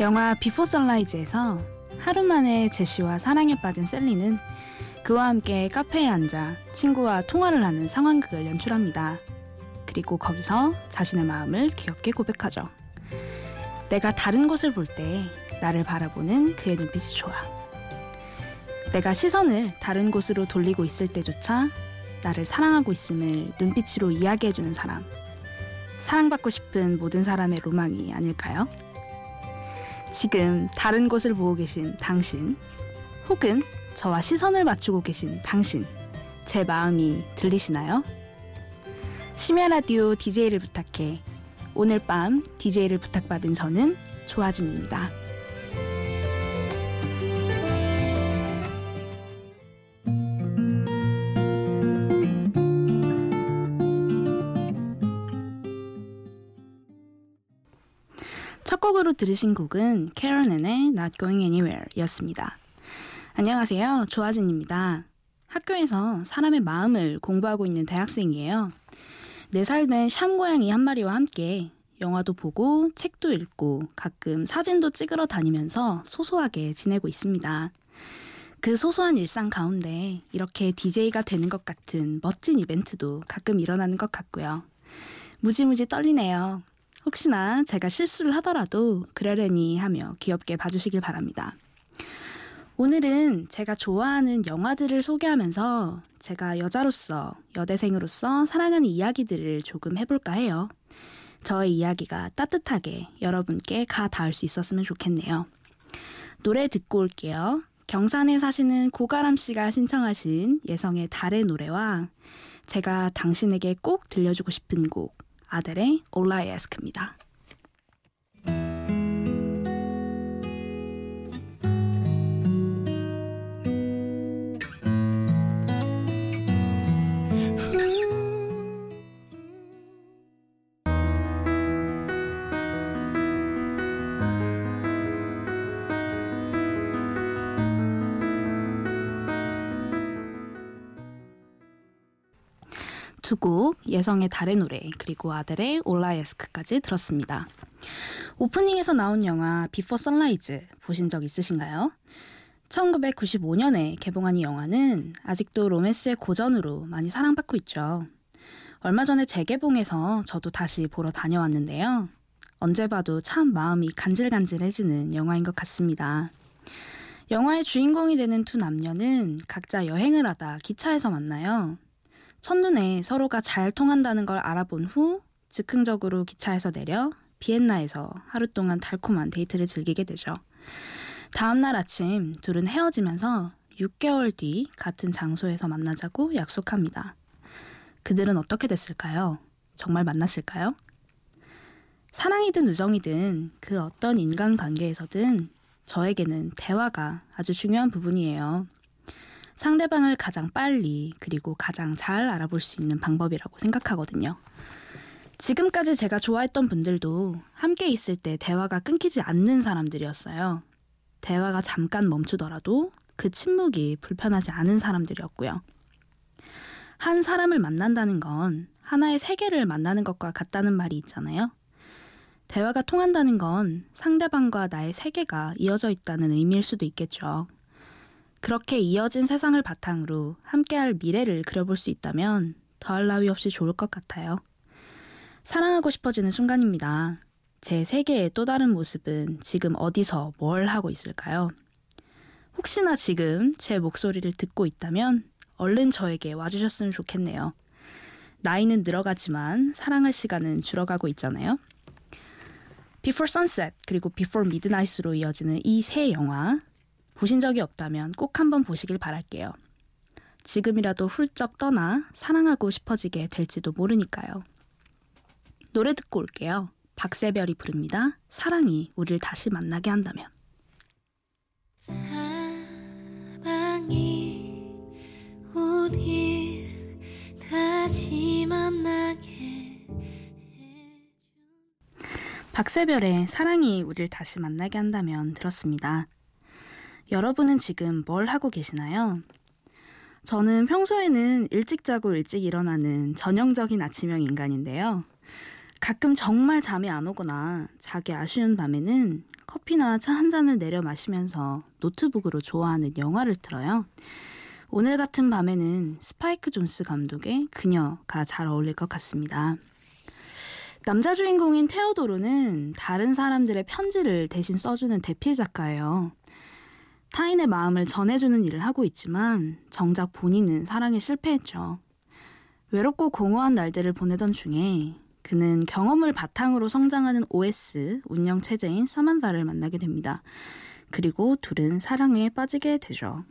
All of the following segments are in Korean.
영화 비포 선라이즈에서 하루 만에 제시와 사랑에 빠진 셀린은 그와 함께 카페에 앉아 친구와 통화를 하는 상황극을 연출합니다. 그리고 거기서 자신의 마음을 귀엽게 고백하죠. 내가 다른 곳을 볼 때 나를 바라보는 그의 눈빛이 좋아. 내가 시선을 다른 곳으로 돌리고 있을 때조차 나를 사랑하고 있음을 눈빛으로 이야기해주는 사람. 사랑받고 싶은 모든 사람의 로망이 아닐까요? 지금 다른 곳을 보고 계신 당신, 혹은 저와 시선을 맞추고 계신 당신, 제 마음이 들리시나요? 심야 라디오 DJ를 부탁해. 오늘 밤 DJ를 부탁받은 저는 조아진입니다. 첫 곡으로 들으신 곡은 캐런앤의 Not Going Anywhere 였습니다. 안녕하세요. 조아진입니다. 학교에서 사람의 마음을 공부하고 있는 대학생이에요. 4살 된 샴 고양이 한 마리와 함께 영화도 보고 책도 읽고 가끔 사진도 찍으러 다니면서 소소하게 지내고 있습니다. 그 소소한 일상 가운데 이렇게 DJ가 되는 것 같은 멋진 이벤트도 가끔 일어나는 것 같고요. 무지무지 떨리네요. 혹시나 제가 실수를 하더라도 그러려니 하며 귀엽게 봐주시길 바랍니다. 오늘은 제가 좋아하는 영화들을 소개하면서 제가 여자로서, 여대생으로서 사랑하는 이야기들을 조금 해볼까 해요. 저의 이야기가 따뜻하게 여러분께 가 닿을 수 있었으면 좋겠네요. 노래 듣고 올게요. 경산에 사시는 고가람 씨가 신청하신 예성의 달의 노래와 제가 당신에게 꼭 들려주고 싶은 곡 아델의 Ask입니다. 두 곡 예성의 달의 노래 그리고 아델의 All I Ask까지 들었습니다. 오프닝에서 나온 영화 비포 선라이즈 보신 적 있으신가요? 1995년에 개봉한 이 영화는 아직도 로맨스의 고전으로 많이 사랑받고 있죠. 얼마 전에 재개봉해서 저도 다시 보러 다녀왔는데요. 언제 봐도 참 마음이 간질간질해지는 영화인 것 같습니다. 영화의 주인공이 되는 두 남녀는 각자 여행을 하다 기차에서 만나요. 첫눈에 서로가 잘 통한다는 걸 알아본 후 즉흥적으로 기차에서 내려 비엔나에서 하루 동안 달콤한 데이트를 즐기게 되죠. 다음날 아침 둘은 헤어지면서 6개월 뒤 같은 장소에서 만나자고 약속합니다. 그들은 어떻게 됐을까요? 정말 만났을까요? 사랑이든 우정이든 그 어떤 인간 관계에서든 저에게는 대화가 아주 중요한 부분이에요. 상대방을 가장 빨리 그리고 가장 잘 알아볼 수 있는 방법이라고 생각하거든요. 지금까지 제가 좋아했던 분들도 함께 있을 때 대화가 끊기지 않는 사람들이었어요. 대화가 잠깐 멈추더라도 그 침묵이 불편하지 않은 사람들이었고요. 한 사람을 만난다는 건 하나의 세계를 만나는 것과 같다는 말이 있잖아요. 대화가 통한다는 건 상대방과 나의 세계가 이어져 있다는 의미일 수도 있겠죠. 그렇게 이어진 세상을 바탕으로 함께할 미래를 그려볼 수 있다면 더할 나위 없이 좋을 것 같아요. 사랑하고 싶어지는 순간입니다. 제 세계의 또 다른 모습은 지금 어디서 뭘 하고 있을까요? 혹시나 지금 제 목소리를 듣고 있다면 얼른 저에게 와주셨으면 좋겠네요. 나이는 늘어가지만 사랑할 시간은 줄어가고 있잖아요. Before Sunset 그리고 Before Midnight으로 이어지는 이 세 영화 보신 적이 없다면 꼭 한번 보시길 바랄게요. 지금이라도 훌쩍 떠나 사랑하고 싶어지게 될지도 모르니까요. 노래 듣고 올게요. 박세별이 부릅니다. 사랑이 우리를 다시 만나게 한다면. 사랑이 우리 다시 만나게 박세별의 사랑이 우리를 다시 만나게 한다면 들었습니다. 여러분은 지금 뭘 하고 계시나요? 저는 평소에는 일찍 자고 일찍 일어나는 전형적인 아침형 인간인데요. 가끔 정말 잠이 안 오거나 자기 아쉬운 밤에는 커피나 차 한 잔을 내려 마시면서 노트북으로 좋아하는 영화를 틀어요. 오늘 같은 밤에는 스파이크 존스 감독의 그녀가 잘 어울릴 것 같습니다. 남자 주인공인 테오도르는 다른 사람들의 편지를 대신 써주는 대필 작가예요. 타인의 마음을 전해주는 일을 하고 있지만 정작 본인은 사랑에 실패했죠. 외롭고 공허한 날들을 보내던 중에 그는 경험을 바탕으로 성장하는 OS 운영 체제인 사만바를 만나게 됩니다. 그리고 둘은 사랑에 빠지게 되죠.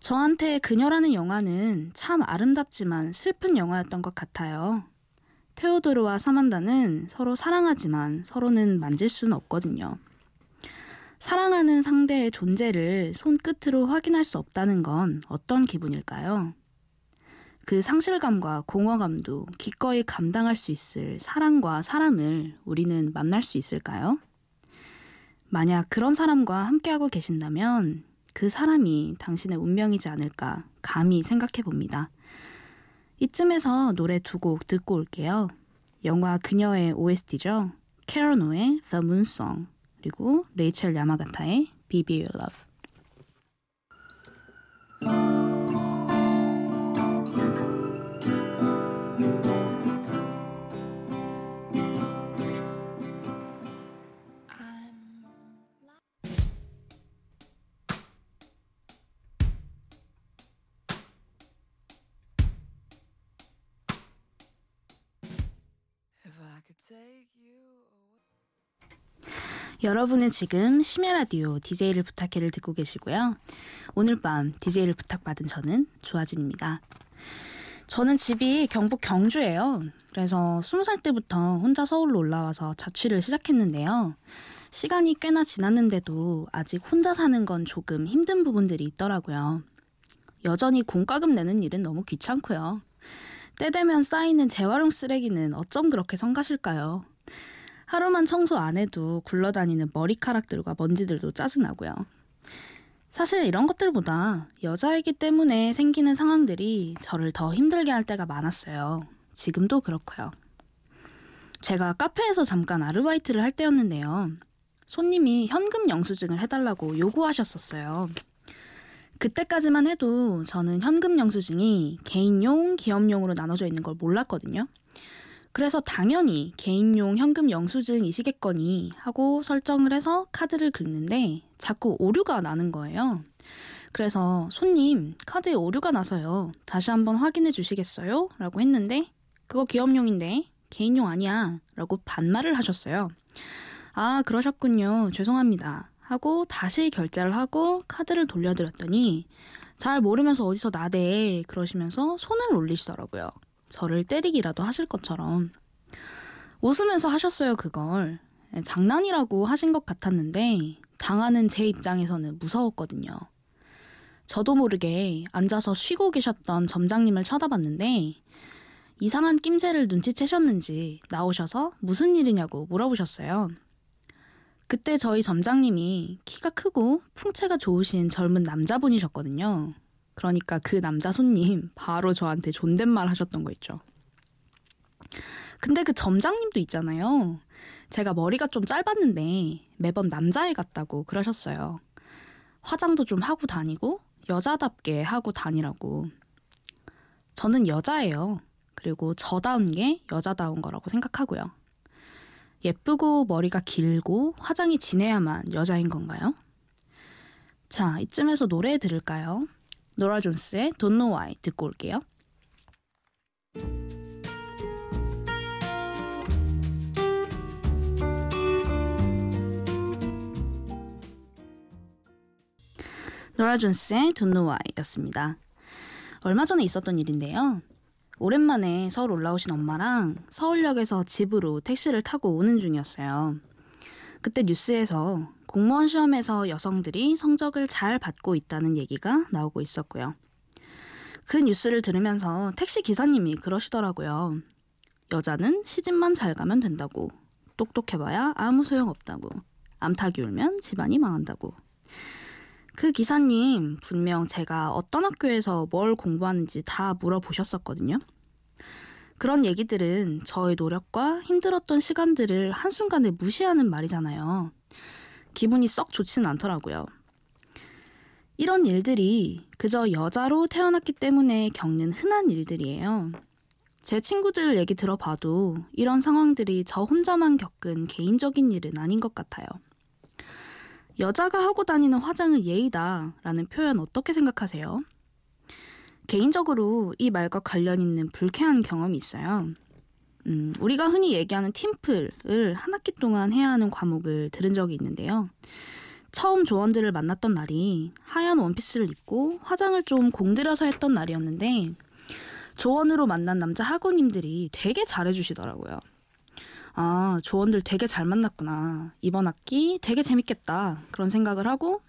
저한테 그녀라는 영화는 참 아름답지만 슬픈 영화였던 것 같아요. 테오도르와 사만다는 서로 사랑하지만 서로는 만질 수는 없거든요. 사랑하는 상대의 존재를 손끝으로 확인할 수 없다는 건 어떤 기분일까요? 그 상실감과 공허감도 기꺼이 감당할 수 있을 사랑과 사람을 우리는 만날 수 있을까요? 만약 그런 사람과 함께하고 계신다면 그 사람이 당신의 운명이지 않을까 감히 생각해 봅니다. 이쯤에서 노래 두 곡 듣고 올게요. 영화 그녀의 OST죠. 캐러노의 The Moon Song 그리고 레이첼 야마가타의 Be Your Love. 여러분은 지금 심야 라디오 DJ를 부탁해를 듣고 계시고요. 오늘 밤 DJ를 부탁받은 저는 조아진입니다. 저는 집이 경북 경주예요. 그래서 20살 때부터 혼자 서울로 올라와서 자취를 시작했는데요. 시간이 꽤나 지났는데도 아직 혼자 사는 건 조금 힘든 부분들이 있더라고요. 여전히 공과금 내는 일은 너무 귀찮고요. 때 되면 쌓이는 재활용 쓰레기는 어쩜 그렇게 성가실까요? 하루만 청소 안 해도 굴러다니는 머리카락들과 먼지들도 짜증나고요. 사실 이런 것들보다 여자이기 때문에 생기는 상황들이 저를 더 힘들게 할 때가 많았어요. 지금도 그렇고요. 제가 카페에서 잠깐 아르바이트를 할 때였는데요. 손님이 현금 영수증을 해달라고 요구하셨었어요. 그때까지만 해도 저는 현금 영수증이 개인용, 기업용으로 나눠져 있는 걸 몰랐거든요. 그래서 당연히 개인용 현금 영수증이시겠거니 하고 설정을 해서 카드를 긁는데 자꾸 오류가 나는 거예요. 그래서 손님 카드에 오류가 나서요. 다시 한번 확인해 주시겠어요? 라고 했는데 그거 기업용인데 개인용 아니야 라고 반말을 하셨어요. 아 그러셨군요. 죄송합니다. 하고 다시 결제를 하고 카드를 돌려드렸더니 잘 모르면서 어디서 나대 그러시면서 손을 올리시더라고요. 저를 때리기라도 하실 것처럼 웃으면서 하셨어요, 그걸. 예, 장난이라고 하신 것 같았는데 당하는 제 입장에서는 무서웠거든요. 저도 모르게 앉아서 쉬고 계셨던 점장님을 쳐다봤는데 이상한 낌새를 눈치채셨는지 나오셔서 무슨 일이냐고 물어보셨어요. 그때 저희 점장님이 키가 크고 풍채가 좋으신 젊은 남자분이셨거든요. 그러니까 그 남자 손님 바로 저한테 존댓말 하셨던 거 있죠. 근데 그 점장님도 있잖아요. 제가 머리가 좀 짧았는데 매번 남자애 같다고 그러셨어요. 화장도 좀 하고 다니고 여자답게 하고 다니라고. 저는 여자예요. 그리고 저다운 게 여자다운 거라고 생각하고요. 예쁘고 머리가 길고 화장이 진해야만 여자인 건가요? 자, 이쯤에서 노래 들을까요? 노라 존스의 Don't Know Why 듣고 올게요. 노라 존스의 Don't Know Why였습니다. 얼마 전에 있었던 일인데요. 오랜만에 서울 올라오신 엄마랑 서울역에서 집으로 택시를 타고 오는 중이었어요. 그때 뉴스에서 공무원 시험에서 여성들이 성적을 잘 받고 있다는 얘기가 나오고 있었고요. 그 뉴스를 들으면서 택시 기사님이 그러시더라고요. 여자는 시집만 잘 가면 된다고. 똑똑해봐야 아무 소용 없다고. 암탉이 울면 집안이 망한다고. 그 기사님 분명 제가 어떤 학교에서 뭘 공부하는지 다 물어보셨었거든요. 그런 얘기들은 저의 노력과 힘들었던 시간들을 한순간에 무시하는 말이잖아요. 기분이 썩 좋지는 않더라고요. 이런 일들이 그저 여자로 태어났기 때문에 겪는 흔한 일들이에요. 제 친구들 얘기 들어봐도 이런 상황들이 저 혼자만 겪은 개인적인 일은 아닌 것 같아요. 여자가 하고 다니는 화장은 예의다 라는 표현 어떻게 생각하세요? 개인적으로 이 말과 관련 있는 불쾌한 경험이 있어요. 음, 우리가 흔히 얘기하는 팀플을 한 학기 동안 해야 하는 과목을 들은 적이 있는데요. 처음 조원들을 만났던 날이 하얀 원피스를 입고 화장을 좀 공들여서 했던 날이었는데 조원으로 만난 남자 학우님들이 되게 잘해주시더라고요. 아, 조원들 되게 잘 만났구나. 이번 학기 되게 재밌겠다. 그런 생각을 하고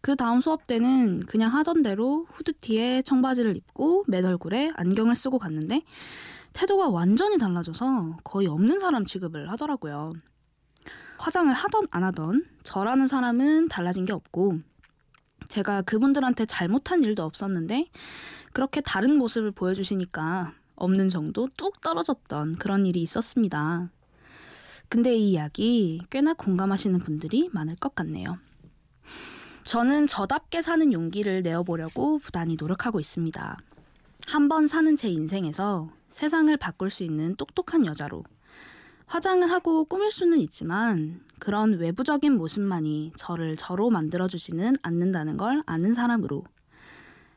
그 다음 수업 때는 그냥 하던 대로 후드티에 청바지를 입고 맨 얼굴에 안경을 쓰고 갔는데 태도가 완전히 달라져서 거의 없는 사람 취급을 하더라고요. 화장을 하던 안 하던 저라는 사람은 달라진 게 없고 제가 그분들한테 잘못한 일도 없었는데 그렇게 다른 모습을 보여주시니까 없는 정도 뚝 떨어졌던 그런 일이 있었습니다. 근데 이 이야기 꽤나 공감하시는 분들이 많을 것 같네요. 저는 저답게 사는 용기를 내어보려고 부단히 노력하고 있습니다. 한 번 사는 제 인생에서 세상을 바꿀 수 있는 똑똑한 여자로 화장을 하고 꾸밀 수는 있지만 그런 외부적인 모습만이 저를 저로 만들어주지는 않는다는 걸 아는 사람으로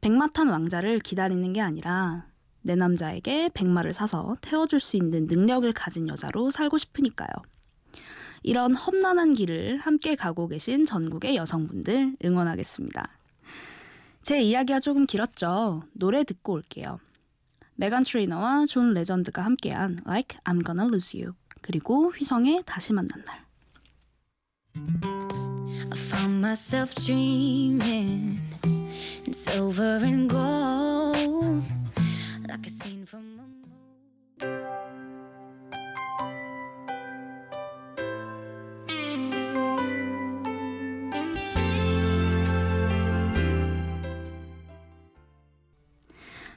백마탄 왕자를 기다리는 게 아니라 내 남자에게 백마를 사서 태워줄 수 있는 능력을 가진 여자로 살고 싶으니까요. 이런 험난한 길을 함께 가고 계신 전국의 여성분들 응원하겠습니다. 제 이야기가 조금 길었죠. 노래 듣고 올게요. 메간 트레이너와 존 레전드가 함께한 Like I'm Gonna Lose You 그리고 휘성의 다시 만난 날. I found myself dreaming in silver and gold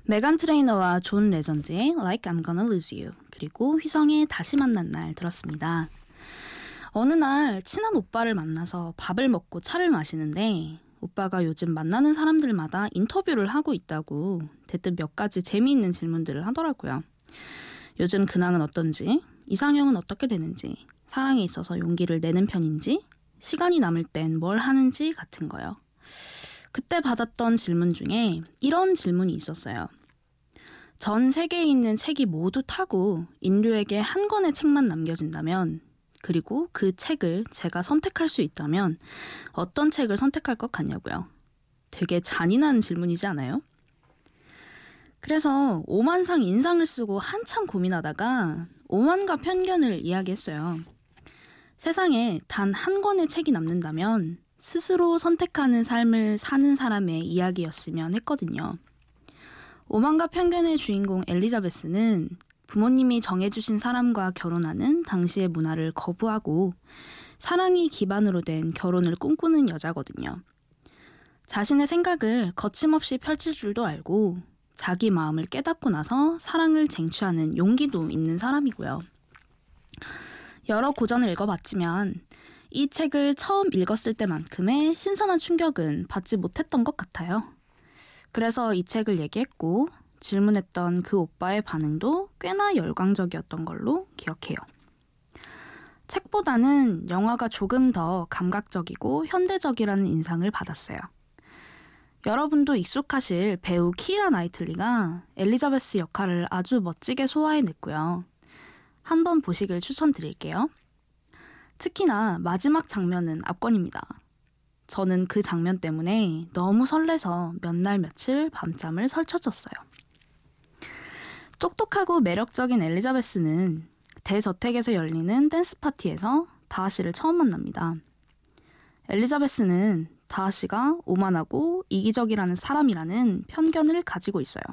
메간 트레이너와 존 레전드의 Like I'm Gonna Lose You 그리고 휘성의 다시 만난 날 들었습니다. 어느 날 친한 오빠를 만나서 밥을 먹고 차를 마시는데 오빠가 요즘 만나는 사람들마다 인터뷰를 하고 있다고 대뜸 몇 가지 재미있는 질문들을 하더라고요. 요즘 근황은 어떤지, 이상형은 어떻게 되는지, 사랑에 있어서 용기를 내는 편인지, 시간이 남을 땐 뭘 하는지 같은 거요. 그때 받았던 질문 중에 이런 질문이 있었어요. 전 세계에 있는 책이 모두 타고 인류에게 한 권의 책만 남겨진다면, 그리고 그 책을 제가 선택할 수 있다면 어떤 책을 선택할 것 같냐고요. 되게 잔인한 질문이지 않아요? 그래서 오만상 인상을 쓰고 한참 고민하다가 오만과 편견을 이야기했어요. 세상에 단 한 권의 책이 남는다면 스스로 선택하는 삶을 사는 사람의 이야기였으면 했거든요. 오만과 편견의 주인공 엘리자베스는 부모님이 정해주신 사람과 결혼하는 당시의 문화를 거부하고 사랑이 기반으로 된 결혼을 꿈꾸는 여자거든요. 자신의 생각을 거침없이 펼칠 줄도 알고 자기 마음을 깨닫고 나서 사랑을 쟁취하는 용기도 있는 사람이고요. 여러 고전을 읽어봤지만 이 책을 처음 읽었을 때만큼의 신선한 충격은 받지 못했던 것 같아요. 그래서 이 책을 얘기했고 질문했던 그 오빠의 반응도 꽤나 열광적이었던 걸로 기억해요. 책보다는 영화가 조금 더 감각적이고 현대적이라는 인상을 받았어요. 여러분도 익숙하실 배우 키라 나이틀리가 엘리자베스 역할을 아주 멋지게 소화해냈고요. 한번 보시길 추천드릴게요. 특히나 마지막 장면은 압권입니다. 저는 그 장면 때문에 너무 설레서 몇 날 며칠 밤잠을 설쳐줬어요. 똑똑하고 매력적인 엘리자베스는 대저택에서 열리는 댄스 파티에서 다하 씨를 처음 만납니다. 엘리자베스는 다하 씨가 오만하고 이기적이라는 사람이라는 편견을 가지고 있어요.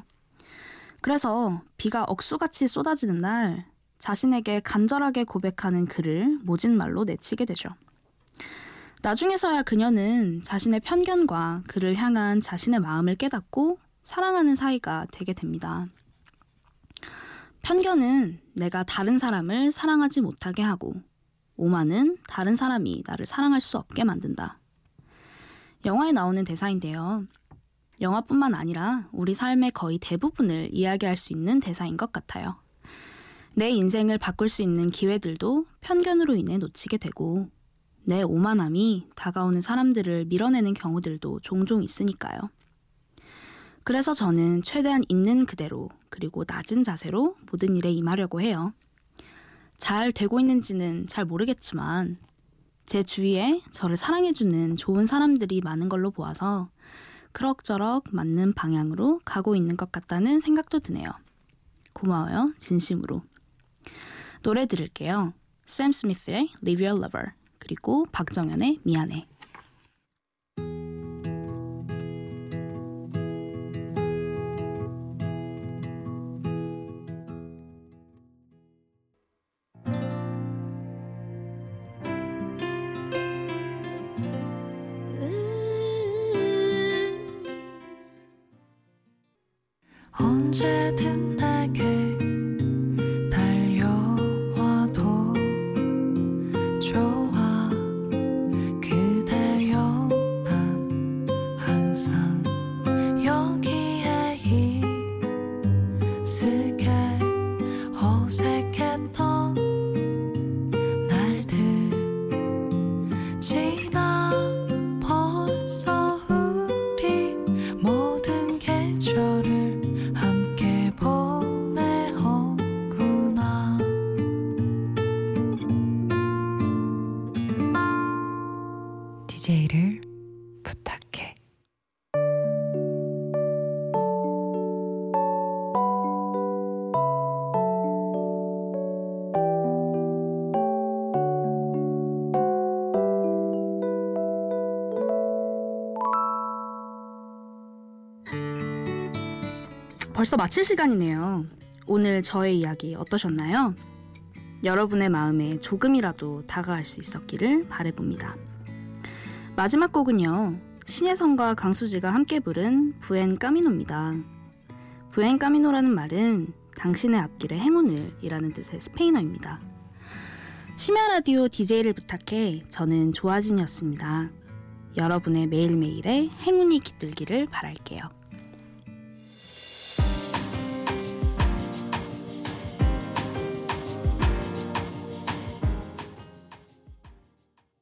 그래서 비가 억수같이 쏟아지는 날 자신에게 간절하게 고백하는 글을 모진 말로 내치게 되죠. 나중에서야 그녀는 자신의 편견과 그를 향한 자신의 마음을 깨닫고 사랑하는 사이가 되게 됩니다. 편견은 내가 다른 사람을 사랑하지 못하게 하고 오만은 다른 사람이 나를 사랑할 수 없게 만든다. 영화에 나오는 대사인데요. 영화뿐만 아니라 우리 삶의 거의 대부분을 이야기할 수 있는 대사인 것 같아요. 내 인생을 바꿀 수 있는 기회들도 편견으로 인해 놓치게 되고 내 오만함이 다가오는 사람들을 밀어내는 경우들도 종종 있으니까요. 그래서 저는 최대한 있는 그대로 그리고 낮은 자세로 모든 일에 임하려고 해요. 잘 되고 있는지는 잘 모르겠지만 제 주위에 저를 사랑해주는 좋은 사람들이 많은 걸로 보아서 그럭저럭 맞는 방향으로 가고 있는 것 같다는 생각도 드네요. 고마워요, 진심으로. 노래 들을게요. 샘 스미스의 Live Your Lover 그리고 박정현의 미안해. 언제든 내 벌써 마칠 시간이네요. 오늘 저의 이야기 어떠셨나요? 여러분의 마음에 조금이라도 다가갈 수 있었기를 바래봅니다. 마지막 곡은요. 신혜성과 강수지가 함께 부른 부엔 까미노입니다. 부엔 까미노라는 말은 당신의 앞길의 행운을 이라는 뜻의 스페인어입니다. 심야 라디오 DJ를 부탁해 저는 조아진이었습니다. 여러분의 매일매일에 행운이 깃들기를 바랄게요.